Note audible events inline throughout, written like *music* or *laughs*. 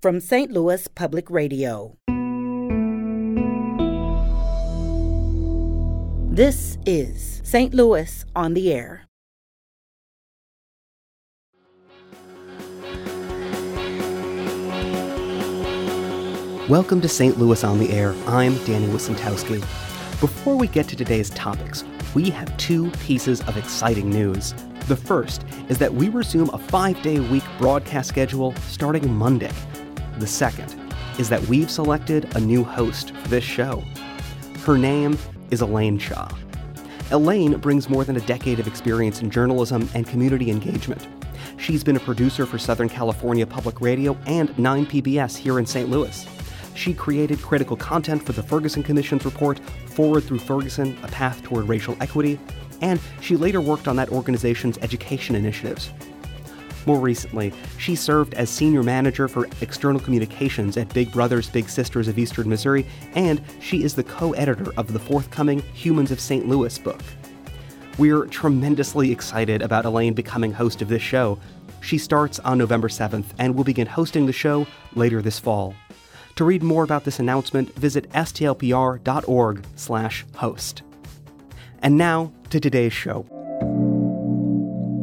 from St. Louis Public Radio. This is St. Louis on the Air. Welcome to St. Louis on the Air. I'm Danny Wicentowski. Before we get to today's topics, we have two pieces of exciting news. The first is that we resume a five day week broadcast schedule starting Monday. The second is that we've selected a new host for this show. Her name is Elaine Cha. Elaine brings more than a decade of experience in journalism and community engagement. She's been a producer for Southern California Public Radio and 9PBS here in St. Louis. She created critical content for the Ferguson Commission's report, Forward Through Ferguson A Path Toward Racial Equity, and she later worked on that organization's education initiatives. More recently, she served as senior manager for external communications at Big Brothers Big Sisters of Eastern Missouri, and she is the co editor of the forthcoming Humans of St. Louis book. We're tremendously excited about Elaine becoming host of this show. She starts on November 7th and will begin hosting the show later this fall. To read more about this announcement, visit stlpr.org/host. And now to today's show.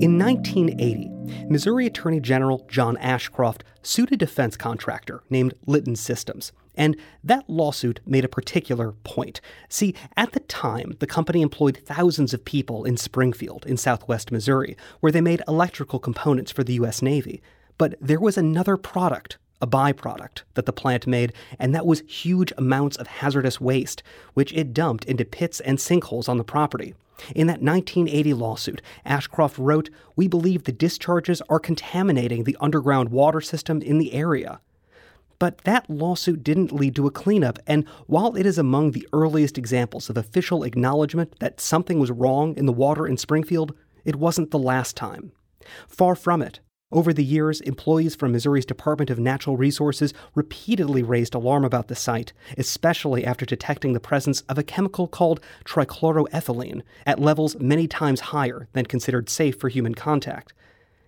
In 1980, Missouri Attorney General John Ashcroft sued a defense contractor named Litton Systems. And that lawsuit made a particular point. See, at the time, the company employed thousands of people in Springfield, in southwest Missouri, where they made electrical components for the U.S. Navy. But there was another product a byproduct that the plant made, and that was huge amounts of hazardous waste, which it dumped into pits and sinkholes on the property. In that 1980 lawsuit, Ashcroft wrote, We believe the discharges are contaminating the underground water system in the area. But that lawsuit didn't lead to a cleanup, and while it is among the earliest examples of official acknowledgement that something was wrong in the water in Springfield, it wasn't the last time. Far from it. Over the years, employees from Missouri's Department of Natural Resources repeatedly raised alarm about the site, especially after detecting the presence of a chemical called trichloroethylene at levels many times higher than considered safe for human contact.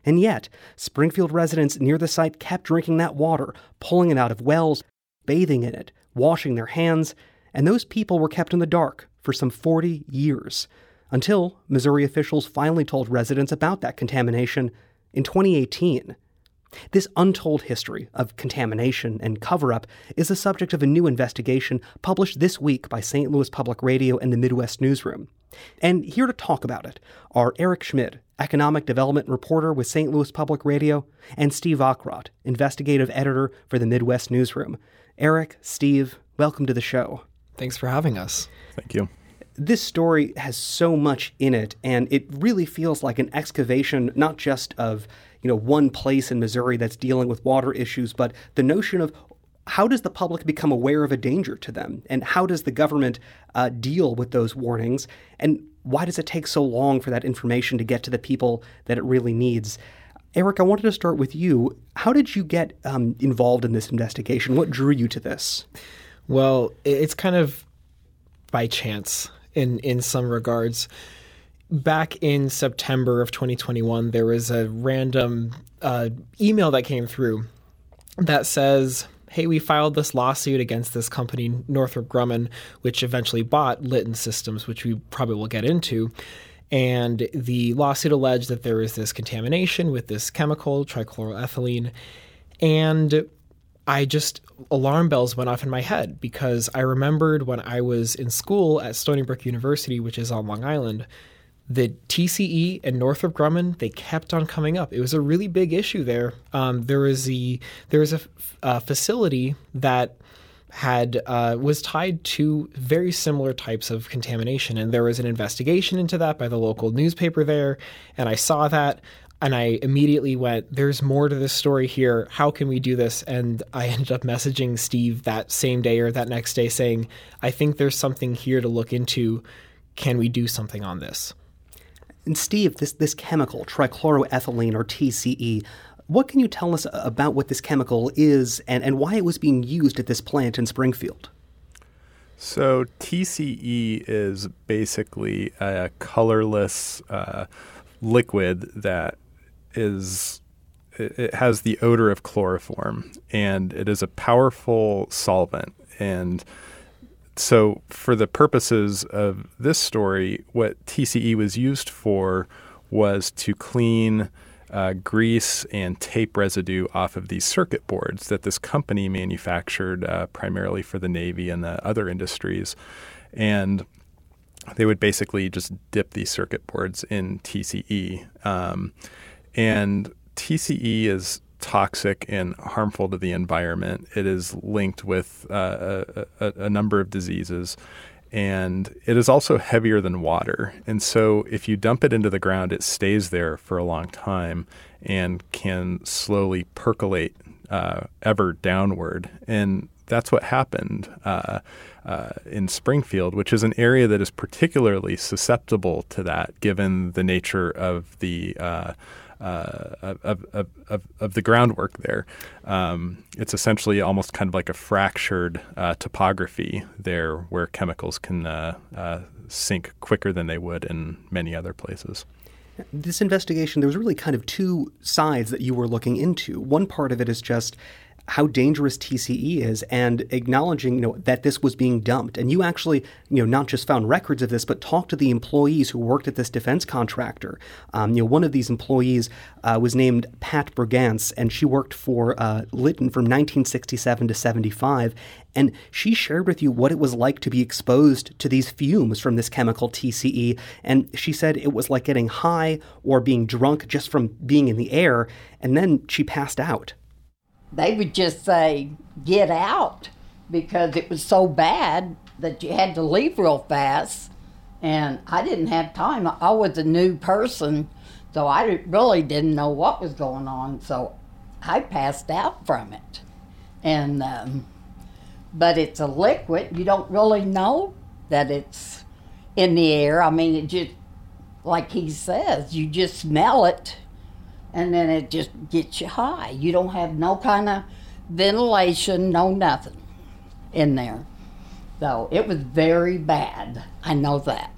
And yet, Springfield residents near the site kept drinking that water, pulling it out of wells, bathing in it, washing their hands, and those people were kept in the dark for some 40 years. Until Missouri officials finally told residents about that contamination in 2018. This untold history of contamination and cover up is the subject of a new investigation published this week by St. Louis Public Radio and the Midwest Newsroom. And here to talk about it are Eric Schmid, economic development reporter with St. Louis Public Radio, and Steve Vockrodt, investigative editor for the Midwest Newsroom. Eric, Steve, welcome to the show. Thanks for having us. Thank you this story has so much in it, and it really feels like an excavation not just of you know one place in Missouri that's dealing with water issues, but the notion of how does the public become aware of a danger to them, and how does the government uh, deal with those warnings, and why does it take so long for that information to get to the people that it really needs? Eric, I wanted to start with you. How did you get um, involved in this investigation? What drew you to this? Well, it's kind of by chance in in some regards. Back in September of 2021, there was a random uh, email that came through that says, "Hey, we filed this lawsuit against this company, Northrop Grumman, which eventually bought Litton Systems, which we probably will get into." And the lawsuit alleged that there was this contamination with this chemical, trichloroethylene. And I just alarm bells went off in my head because I remembered when I was in school at Stony Brook University, which is on Long Island, the TCE and Northrop Grumman they kept on coming up. It was a really big issue there. Um, there was a there was a, a facility that had uh, was tied to very similar types of contamination, and there was an investigation into that by the local newspaper there. And I saw that and I immediately went, there's more to this story here. How can we do this? And I *laughs* ended up messaging Steve that same day or that next day saying, I think there's something here to look into. Can we do something on this? And Steve, this, this chemical, trichloroethylene or TCE, what can you tell us about what this chemical is and, and why it was being used at this plant in Springfield? So, TCE is basically a colorless uh, liquid that is it, has the odor of chloroform, and it is a powerful solvent. And so, for the purposes of this story, what TCE was used for was to clean uh, grease and tape residue off of these circuit boards that this company manufactured uh, primarily for the Navy and the other industries. And they would basically just dip these circuit boards in TCE. Um, and TCE is toxic and harmful to the environment. It is linked with uh, a, a, number of diseases. And it is also heavier than water. And so, if you dump it into the ground, it stays there for a long time and can slowly percolate uh, ever downward. And that's what happened uh, uh, in Springfield, which is an area that is particularly susceptible to that, given the nature of the uh, uh of, of, of, of, the groundwork there. Um, it's essentially almost kind of like a fractured uh, topography there, where chemicals can uh, sink quicker than they would in many other places. This investigation, there was really kind of two sides that you were looking into. One part of it is just how dangerous TCE is and acknowledging you know that this was being dumped. And you actually you know not just found records of this but talked to the employees who worked at this defense contractor. Um, you know one of these employees uh, was named Pat Brigance and she worked for uh, Litton from 1967 to 75 and she shared with you what it was like to be exposed to these fumes from this chemical TCE and she said it was like getting high or being drunk just from being in the air. And then she passed out they would just say, get out, because it was so bad that you had to leave real fast. And I didn't have time. I was a new person, so I really didn't know what was going on. So I passed out from it. And, um, but it's a liquid. You don't really know that it's in the air. I mean, it just, like he says, you just smell it and then it just gets you high. You don't have no kind of ventilation, no nothing in there. So it was very bad. I know that.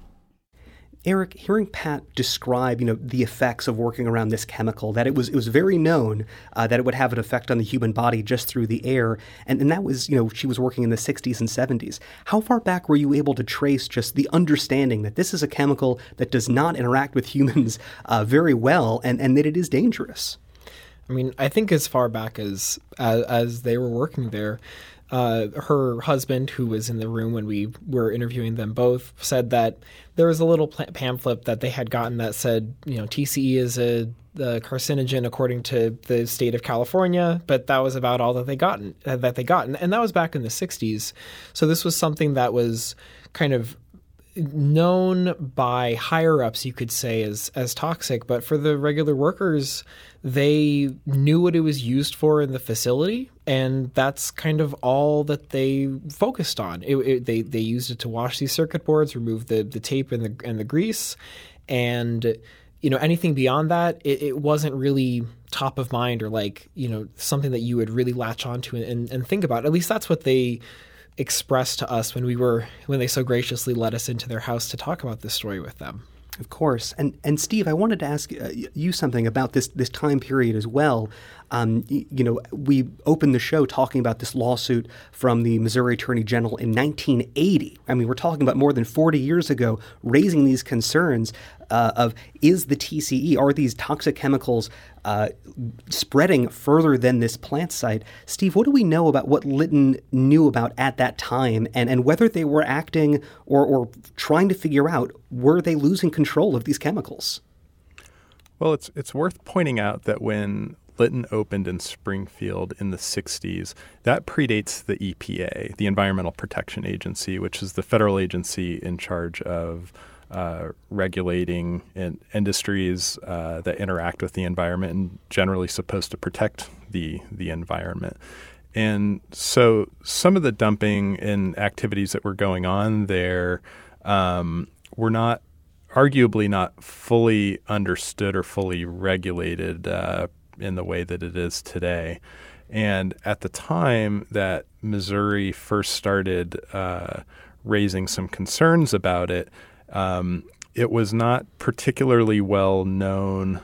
Eric, hearing Pat describe, you know, the effects of working around this chemical, that it was it was very known uh, that it would have an effect on the human body just through the air, and and that was, you know, she was working in the 60s and 70s. How far back were you able to trace just the understanding that this is a chemical that does not interact with humans uh, very well, and and that it is dangerous? I mean, I think as far back as as, as they were working there, uh, her husband, who was in the room when we were interviewing them both, said that there was a little pamphlet that they had gotten that said, you know, TCE is a, a carcinogen according to the state of California, but that was about all that they gotten uh, that they got, and, and that was back in the '60s. So this was something that was kind of known by higher ups, you could say, as as toxic, but for the regular workers, they knew what it was used for in the facility, and that's kind of all that they focused on. It, it, they they used it to wash these circuit boards, remove the the tape and the and the grease, and you know anything beyond that, it, it wasn't really top of mind or like you know something that you would really latch onto and, and, and think about. At least that's what they expressed to us when we were when they so graciously let us into their house to talk about this story with them. Of course, and and Steve, I wanted to ask uh, you something about this this time period as well. Um, you, know, we opened the show talking about this lawsuit from the Missouri Attorney General in 1980. I mean, we're talking about more than 40 years ago, raising these concerns uh, of is the TCE, are these toxic chemicals uh, spreading further than this plant site? Steve, what do we know about what Litton knew about at that time and, and whether they were acting or, or trying to figure out were they losing control of these chemicals? Well, it's it's worth pointing out that when Litton opened in Springfield in the 60s. That predates the EPA, the Environmental Protection Agency, which is the federal agency in charge of uh, regulating in industries uh, that interact with the environment and generally supposed to protect the the environment. And so some of the dumping and activities that were going on there um, were not arguably not fully understood or fully regulated uh, in the way that it is today. And at the time that Missouri first started uh, raising some concerns about it, um, it was not particularly well known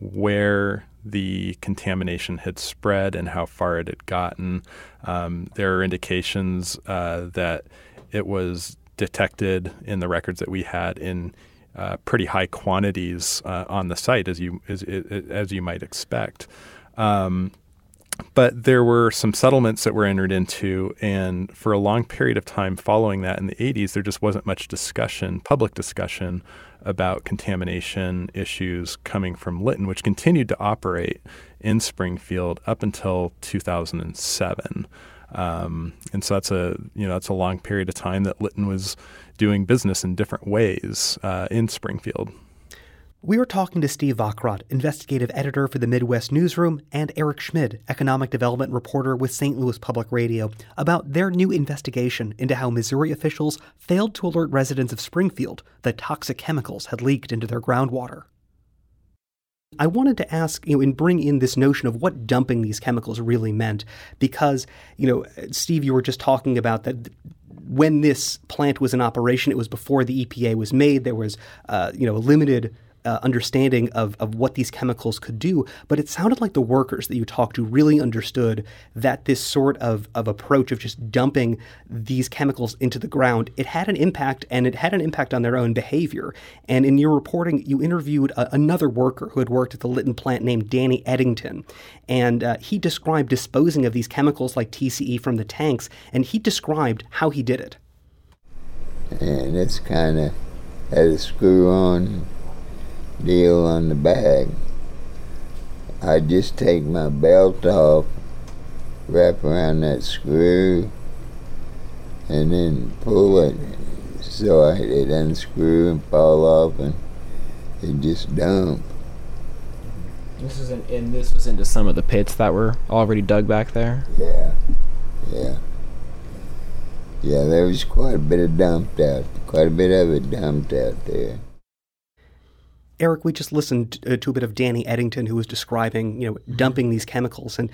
where the contamination had spread and how far it had gotten. Um, there are indications uh, that it was detected in the records that we had in uh, pretty high quantities uh, on the site, as you as, as you might expect. Um, but there were some settlements that were entered into, and for a long period of time following that in the 80s, there just wasn't much discussion, public discussion, about contamination issues coming from Litton, which continued to operate in Springfield up until 2007. Um, and so that's a you know that's a long period of time that Litton was doing business in different ways uh, in Springfield. We were talking to Steve Vockrodt, investigative editor for the Midwest Newsroom, and Eric Schmid, economic development reporter with St. Louis Public Radio, about their new investigation into how Missouri officials failed to alert residents of Springfield that toxic chemicals had leaked into their groundwater. I wanted to ask, you know, and bring in this notion of what dumping these chemicals really meant, because, you know, Steve, you were just talking about that when this plant was in operation, it was before the EPA was made. There was, uh, you know, a limited uh, understanding of, of what these chemicals could do, but it sounded like the workers that you talked to really understood that this sort of, of approach of just dumping these chemicals into the ground, it had an impact and it had an impact on their own behavior. And in your reporting, you interviewed a, another worker who had worked at the Litton plant named Danny Eddington. And uh, he described disposing of these chemicals like TCE from the tanks, and he described how he did it. And it's kind of had a screw on deal on the bag. I just take my belt off, wrap around that screw, and then pull it so I, it unscrew and fall off and it just dump. This is in, and this was into some of the pits that were already dug back there. Yeah, yeah, yeah. There was quite a bit of dumped out, quite a bit of it dumped out there. Eric, we just listened uh, to a bit of Danny Eddington, who was describing, you know, mm-hmm. dumping these chemicals, and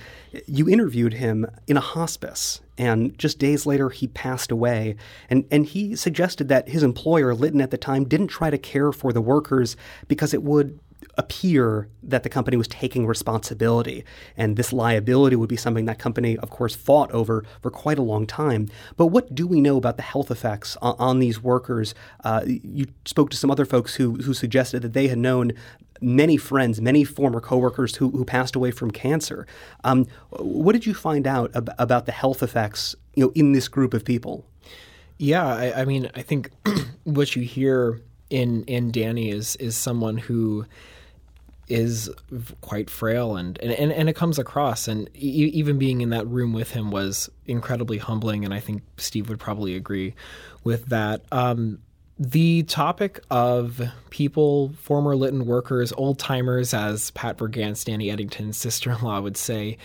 you interviewed him in a hospice. And just days later, he passed away. And and he suggested that his employer, Litton, at the time, didn't try to care for the workers because it would appear that the company was taking responsibility. And this liability would be something that company, of course, fought over for quite a long time. But what do we know about the health effects on, on these workers? Uh, you spoke to some other folks who, who suggested that they had known many friends, many former coworkers who, who passed away from cancer. Um, what did you find out ab- about the health effects you know, in this group of people? Yeah, I, I mean, I think *clears throat* what you hear in in Danny is is someone who is quite frail and, and, and it comes across and even being in that room with him was incredibly humbling and I think Steve would probably agree with that. Um, the topic of people, former Litton workers, old timers, as Pat Brigance, Danny Eddington's sister in law, would say,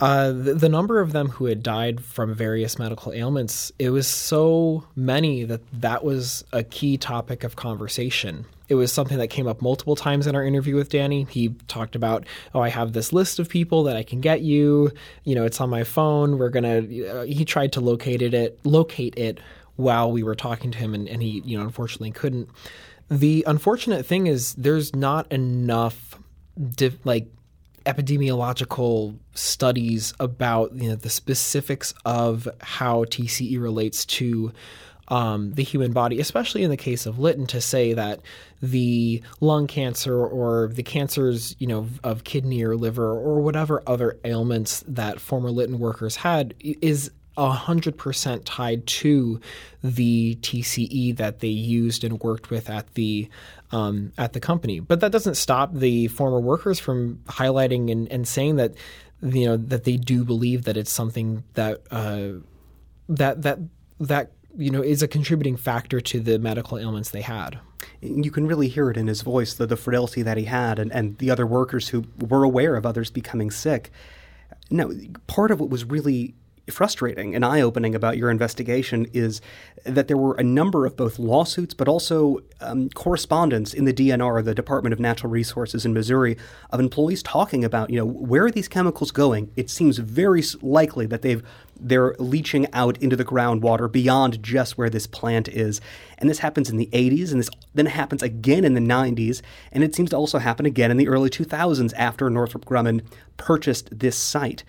uh, the, the, number of them who had died from various medical ailments, it was so many that that was a key topic of conversation. It was something that came up multiple times in our interview with Danny. He talked about, oh, I have this list of people that I can get you. You know, it's on my phone. We're gonna. Uh, he tried to locate it, locate it while we were talking to him, and, and he, you know, unfortunately couldn't. The unfortunate thing is, there's not enough, like epidemiological studies about you know, the specifics of how TCE relates to um, the human body, especially in the case of Litton, to say that the lung cancer or the cancers, you know, of kidney or liver or whatever other ailments that former Litton workers had is 100% tied to the TCE that they used and worked with at the um, at the company. But that doesn't stop the former workers from highlighting and, and saying that you know that they do believe that it's something that uh, that that that you know is a contributing factor to the medical ailments they had. You can really hear it in his voice, the, the frailty that he had, and, and the other workers who were aware of others becoming sick. Now, part of what was really frustrating and eye opening about your investigation is that there were a number of both lawsuits but also um, correspondence in the DNR, the Department of Natural Resources in Missouri, of employees talking about, you know, where are these chemicals going? It seems very likely that they've they're leaching out into the groundwater beyond just where this plant is. And this happens in the 80s, and this then happens again in the 90s, and it seems to also happen again in the early 2000s after Northrop Grumman purchased this site.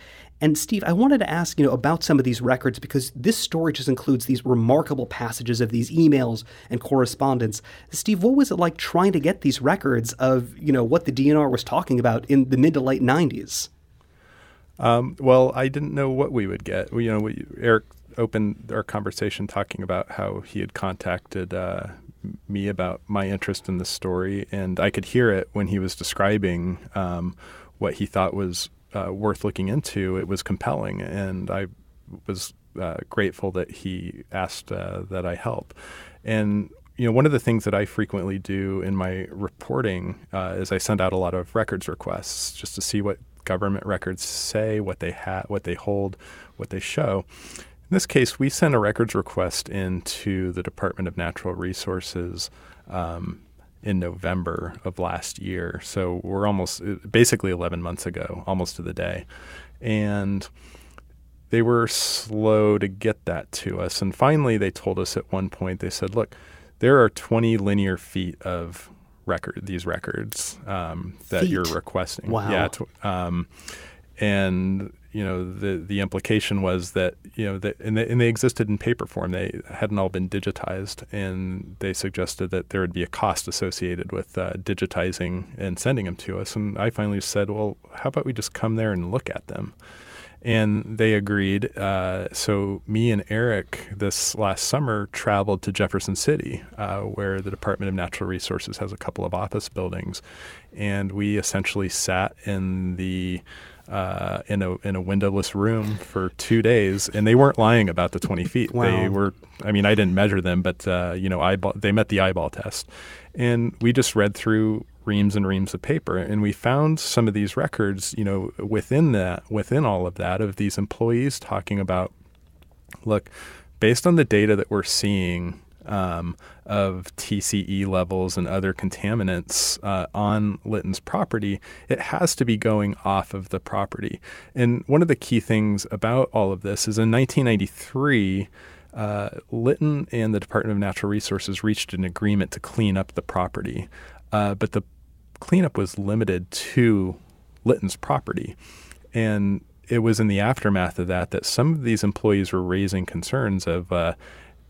And Steve, I wanted to ask you know about some of these records because this story just includes these remarkable passages of these emails and correspondence. Steve, what was it like trying to get these records of you know what the DNR was talking about in the mid to late '90s? Um, well, I didn't know what we would get. You know, we, Eric opened our conversation talking about how he had contacted uh, me about my interest in the story, and I could hear it when he was describing um, what he thought was uh, worth looking into. It was compelling, and I was uh, grateful that he asked uh, that I help. And you know, one of the things that I frequently do in my reporting uh, is I send out a lot of records requests just to see what government records say, what they ha- what they hold, what they show. In this case, we sent a records request into the Department of Natural Resources um, in November of last year. So we're almost basically 11 months ago, almost to the day. And they were slow to get that to us. And finally, they told us at one point, they said, look, there are 20 linear feet of record these records um, that feet. you're requesting. Wow. Yeah. Tw- um, and you know the the implication was that you know that and they, and they existed in paper form. They hadn't all been digitized and they suggested that there would be a cost associated with uh, digitizing and sending them to us. And I finally said well how about we just come there and look at them? And they agreed. Uh, so me and Eric this last summer traveled to Jefferson City uh, where the Department of Natural Resources has a couple of office buildings. And we essentially sat in the uh, in a in a windowless room for two days, and they weren't lying about the 20 feet. Wow. They were. I mean, I didn't measure them, but uh, you know, eyeball. They met the eyeball test, and we just read through reams and reams of paper, and we found some of these records. You know, within that, within all of that, of these employees talking about, look, based on the data that we're seeing um, of TCE levels and other contaminants uh, on Litton's property, it has to be going off of the property. And one of the key things about all of this is in 1993, uh, Litton and the Department of Natural Resources reached an agreement to clean up the property, uh, but the cleanup was limited to Litton's property. And it was in the aftermath of that that some of these employees were raising concerns of, uh,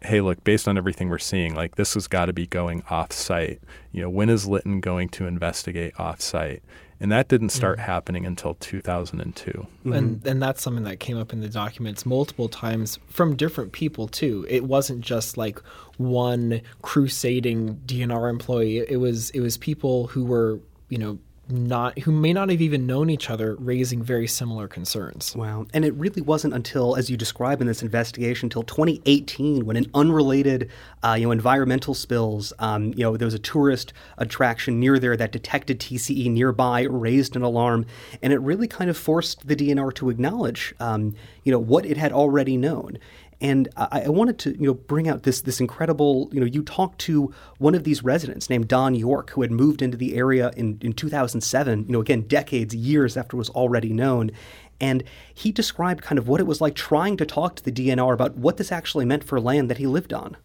hey, look, based on everything we're seeing, like this has got to be going off site. You know, when is Litton going to investigate off site? And that didn't start mm-hmm. happening until 2002. Mm-hmm. And and that's something that came up in the documents multiple times from different people too. It wasn't just like one crusading DNR employee. It was it was people who were, you know, not who may not have even known each other raising very similar concerns. Wow. And it really wasn't until, as you describe in this investigation, until 2018 when an unrelated, uh, you know, environmental spills, um, you know, there was a tourist attraction near there that detected TCE nearby, raised an alarm, and it really kind of forced the DNR to acknowledge, um, you know, what it had already known. And I, I, wanted to, you know, bring out this this incredible, you know, you talked to one of these residents named Don York, who had moved into the area in, in 2007, you know, again, decades, years after it was already known. And he described kind of what it was like trying to talk to the DNR about what this actually meant for land that he lived on.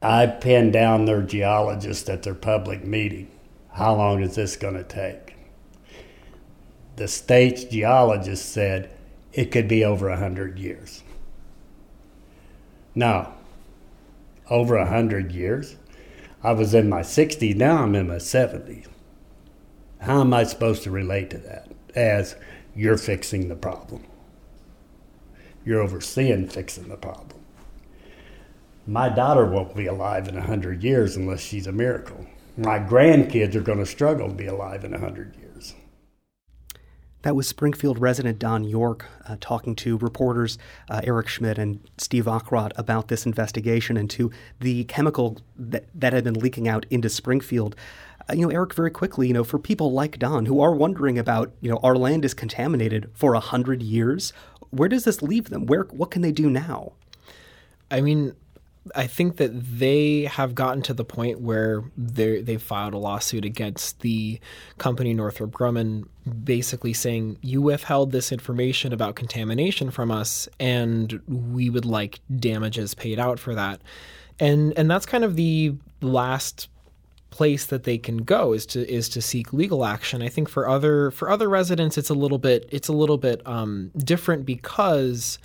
I pinned down their geologist at their public meeting. How long is this going to take? The state's geologist said it could be over 100 years. No. Over a hundred years. I was in my 60s, now I'm in my 70s. How am I supposed to relate to that? As you're fixing the problem. You're overseeing fixing the problem. My daughter won't be alive in a hundred years unless she's a miracle. My grandkids are going to struggle to be alive in a hundred years. That was Springfield resident Don York uh, talking to reporters uh, Eric Schmid and Steve Vockrodt about this investigation into the chemical that, that had been leaking out into Springfield. Uh, you know, Eric, very quickly, you know, for people like Don who are wondering about, you know, our land is contaminated for a hundred years, where does this leave them? Where what can they do now? I mean, I think that they have gotten to the point where they they've filed a lawsuit against the company Northrop Grumman, basically saying you withheld this information about contamination from us, and we would like damages paid out for that. And and that's kind of the last place that they can go is to is to seek legal action. I think for other for other residents, it's a little bit it's a little bit um, different because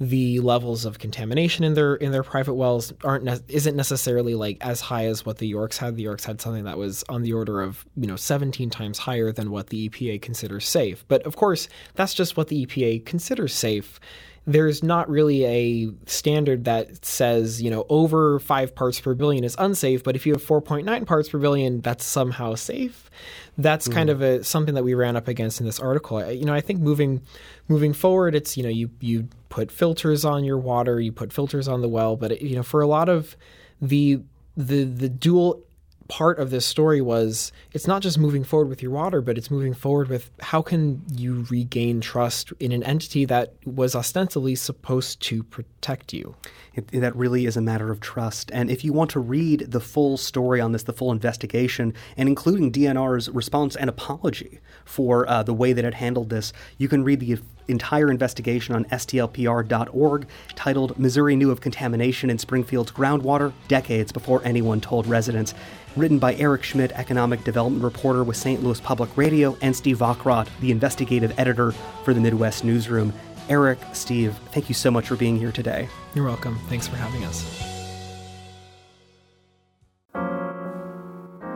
the levels of contamination in their in their private wells aren't ne- isn't necessarily like as high as what the Yorks had. The Yorks had something that was on the order of you know 17 times higher than what the EPA considers safe. But of course, that's just what the EPA considers safe. There's not really a standard that says, you know, over five parts per billion is unsafe, but if you have 4.9 parts per billion, that's somehow safe. That's mm. kind of a something that we ran up against in this article. You know, I think moving moving forward, it's you know you you put filters on your water, you put filters on the well, but it, you know for a lot of the the the dual part of this story was it's not just moving forward with your water, but it's moving forward with how can you regain trust in an entity that was ostensibly supposed to protect you. It, that really is a matter of trust. And if you want to read the full story on this, the full investigation, and including DNR's response and apology for uh, the way that it handled this, you can read the entire investigation on stlpr.org titled Missouri Knew of Contamination in Springfield's Groundwater Decades Before Anyone Told Residents. Written by Eric Schmid, economic development reporter with St. Louis Public Radio, and Steve Vockrodt, the investigative editor for the Midwest Newsroom. Eric, Steve, thank you so much for being here today. You're welcome. Thanks for having us.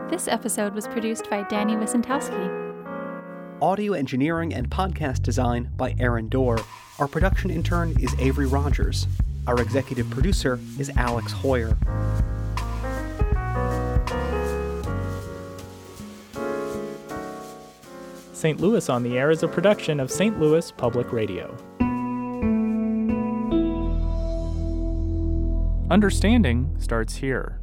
This episode was produced by Danny Wicentowski. Audio engineering and podcast design by Aaron Dorr. Our production intern is Avery Rogers. Our executive producer is Alex Heuer. St. Louis on the Air is a production of St. Louis Public Radio. Understanding starts here.